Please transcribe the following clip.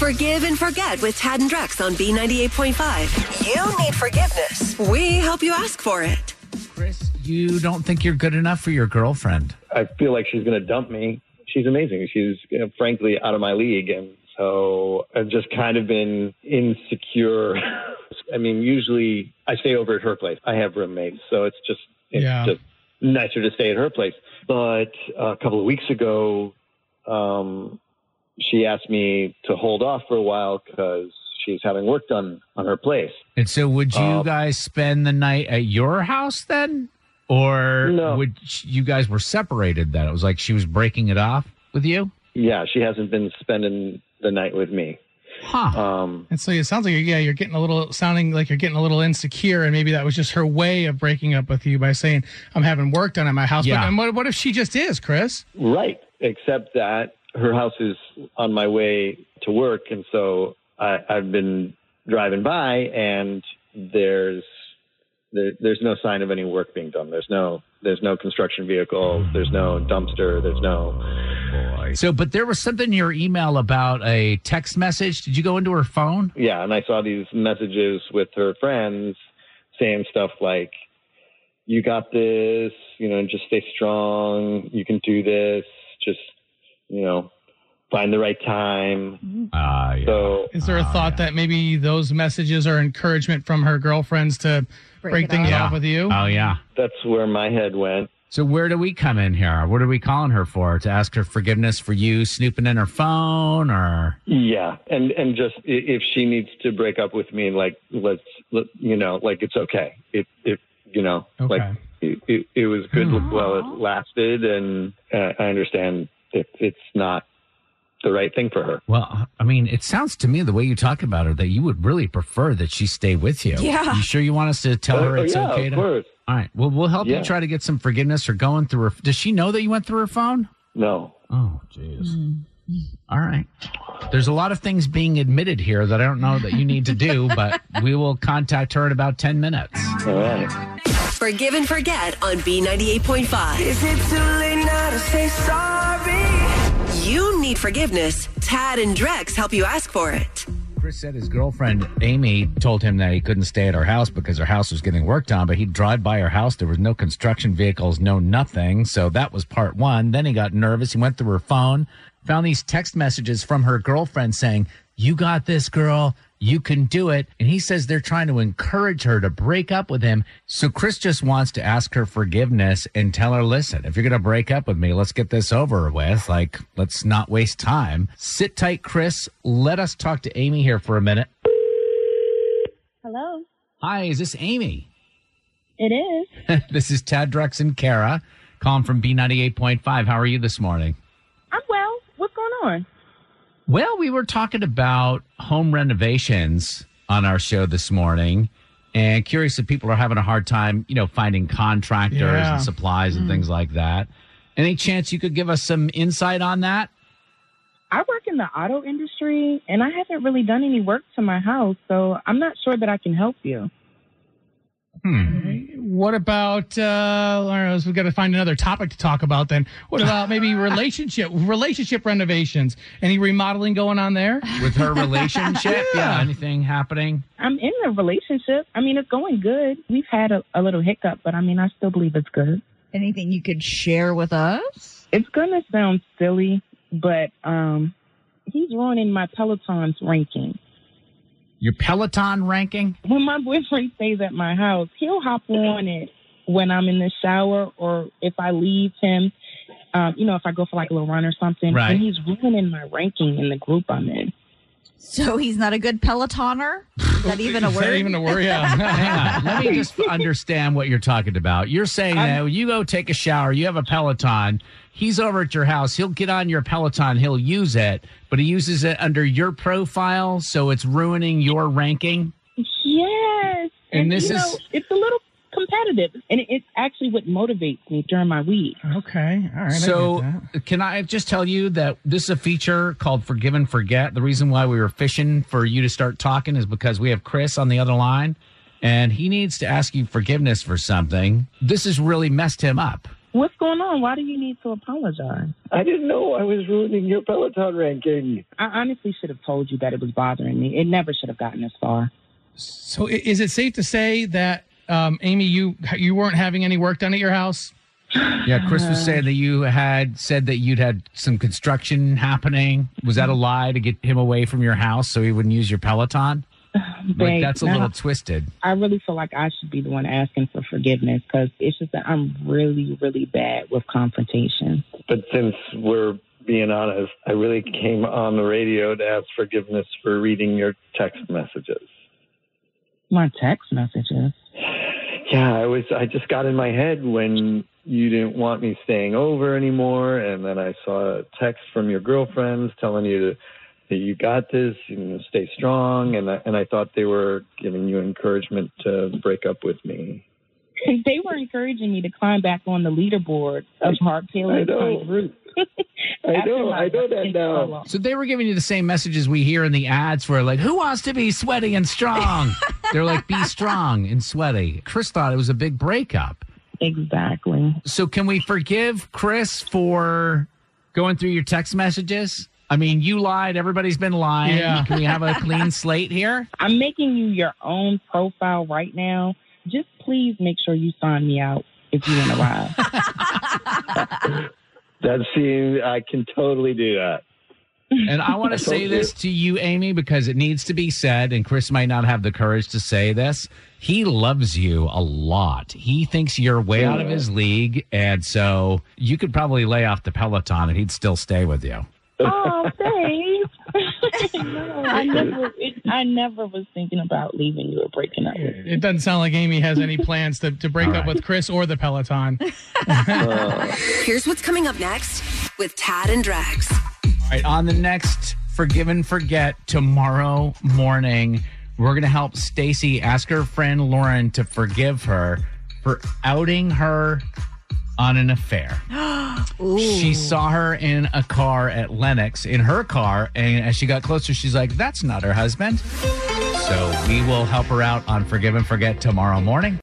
Forgive and forget with Tad and Drex on B98.5. You need forgiveness. We help you ask for it. Chris, you don't think you're good enough for your girlfriend. I feel like she's going to dump me. She's amazing. She's you know, frankly out of my league. And so I've just kind of been insecure. I mean, usually I stay over at her place. I have roommates. So it's just, it's Yeah. just nicer to stay at her place. But a couple of weeks ago, um, she asked me to hold off for a while because she's having work done on her place. And so, would you Uh, guys spend the night at your house then, or No. would you guys were separated? Then it was like she was breaking it off with you. Yeah, she hasn't been spending the night with me. Huh. Um, And so it sounds like yeah, you're getting a little sounding like you're getting a little insecure, and maybe that was just her way of breaking up with you by saying, "I'm having work done at my house." Yeah. But and what, what if she just is, Chris? Right. Except that her house is on my way to work. And so I, I've been driving by and there's, there, there's no sign of any work being done. There's no, there's no construction vehicle. There's no dumpster. There's no, So, but there was something in your email about a text message. Did you go into her phone? yeah. And I saw these messages with her friends saying stuff like, you got this, you know, just stay strong. You can do this. Just, you know, find the right time. Ah, yeah. So Is there a thought that maybe those messages are encouragement from her girlfriends to break, Break things off. off with you? oh, yeah. that's where my head went. So where do we come in here? What are we calling her for? To ask her forgiveness for you snooping in her phone, or Yeah, and and just if she needs to break up with me, like let's let, you know, like it's okay. If it you know, Okay. like it, it, it was good while it lasted, and uh, I understand if it's not the right thing for her. well, I mean, it sounds to me the way you talk about her that you would really prefer that she stay with you. Yeah. You sure you want us to tell her Oh, it's yeah, okay of to? course. All right. Well, we'll help you try to get some forgiveness or going through her. Does she know that you went through her phone? No, Oh, jeez. All right. There's a lot of things being admitted here that I don't know that you need to do, but we will contact her in about 10 minutes. all right. Forgive and forget on B98.5. Is it too late now to say sorry? You need forgiveness. Tad and Drex help you ask for it. Chris said his girlfriend Amy told him that he couldn't stay at her house because her house was getting worked on, but he'd drive by her house. There was no construction vehicles, no nothing. So that was part one. Then he got nervous. He went through her phone, found these text messages from her girlfriend saying, You got this, girl. You can do it. And he says they're trying to encourage her to break up with him. So Chris just wants to ask her forgiveness and tell her, listen, if you're going to break up with me, let's get this over with. Like, let's not waste time. Sit tight, Chris. Let us talk to Amy here for a minute. Hello. Hi, is this Amy? It is. this is Tad Drex and Kara, calling from B98.5. How are you this morning? I'm well. What's going on? Well, we were talking about home renovations on our show this morning, and curious if people are having a hard time, you know, finding contractors Yeah. and supplies and things like that. Any chance you could give us some insight on that? I work in the auto industry and I haven't really done any work to my house, so I'm not sure that I can help you. Hmm. What about? Uh, I don't know, we've got to find another topic to talk about. Then, what about maybe relationship relationship renovations? Any remodeling going on there? With her relationship? yeah. Yeah. Anything happening? I'm in a relationship. I mean, it's going good. We've had a, a little hiccup, but I mean, I still believe it's good. Anything you could share with us? It's gonna sound silly, but um, he's ruining my Peloton's ranking. Your Peloton ranking? when my boyfriend stays at my house, he'll hop on it when I'm in the shower or if I leave him, um, you know, if I go for like a little run or something. Right. And he's ruining my ranking in the group I'm in. So he's not a good Pelotoner? Is that even a Is word? that even a word? Yeah. Hang on. Let me just understand what you're talking about. You're saying that when you go take a shower, you have a Peloton. He's over at your house. He'll get on your Peloton. He'll use it, but he uses it under your profile, so it's ruining your ranking. Yes. And this you is- know, it's a little competitive, and it's actually what motivates me during my week. okay. All right. So, get that. can I just tell you that this is a feature called Forgive and Forget? The reason why we were fishing for you to start talking is because we have Chris on the other line, and he needs to ask you forgiveness for something. This has really messed him up. What's going on? Why do you need to apologize? I didn't know I was ruining your Peloton ranking. I honestly should have told you that it was bothering me. It never should have gotten this far. So is it safe to say that um, Amy, you you weren't having any work done at your house? Yeah, Chris was saying that you had said that you'd had some construction happening. Was that a lie to get him away from your house so he wouldn't use your Peloton? Like that's a now- little twisted. I really feel like I should be the one asking for forgiveness because it's just that I'm really, really bad with confrontation. But since we're being honest, I really came on the radio to ask forgiveness for reading your text messages. My text messages. Yeah, I was. I just got in my head when you didn't want me staying over anymore, and then I saw a text from your girlfriends telling you to, that you got this, you know, stay strong, and I, and I thought they were giving you encouragement to break up with me. They were encouraging me to climb back on the leaderboard of Hard I know. Group. I know. I know that now. So they were giving you the same messages we hear in the ads for like, who wants to be sweaty and strong? They're like, be strong and sweaty. Chris thought it was a big breakup. Exactly. So can we forgive Chris for going through your text messages? I mean, you lied. Everybody's been lying. Yeah. Can we have a clean slate here? I'm making you your own profile right now. Just please make sure you sign me out if you want to ride. That seems. I can totally do that. And I want to say told this to you, Amy, because it needs to be said, and Chris might not have the courage to say this. He loves you a lot. He thinks you're way out of his league. And so you could probably lay off the Peloton and he'd still stay with you. oh, thanks. No, I never, it, I never was thinking about leaving you or breaking up. with you. It doesn't sound like Amy has any plans to, to break All up right. with Chris or the Peloton. Here's what's coming up next with Tad and Drex. All right, on the next Forgive and Forget tomorrow morning, we're going to help Stacy ask her friend Lauren to forgive her for outing her on an affair. She saw her in a car at Lenox in her car, and as she got closer, she's like, "That's not her husband." So we will help her out on Forgive and Forget tomorrow morning.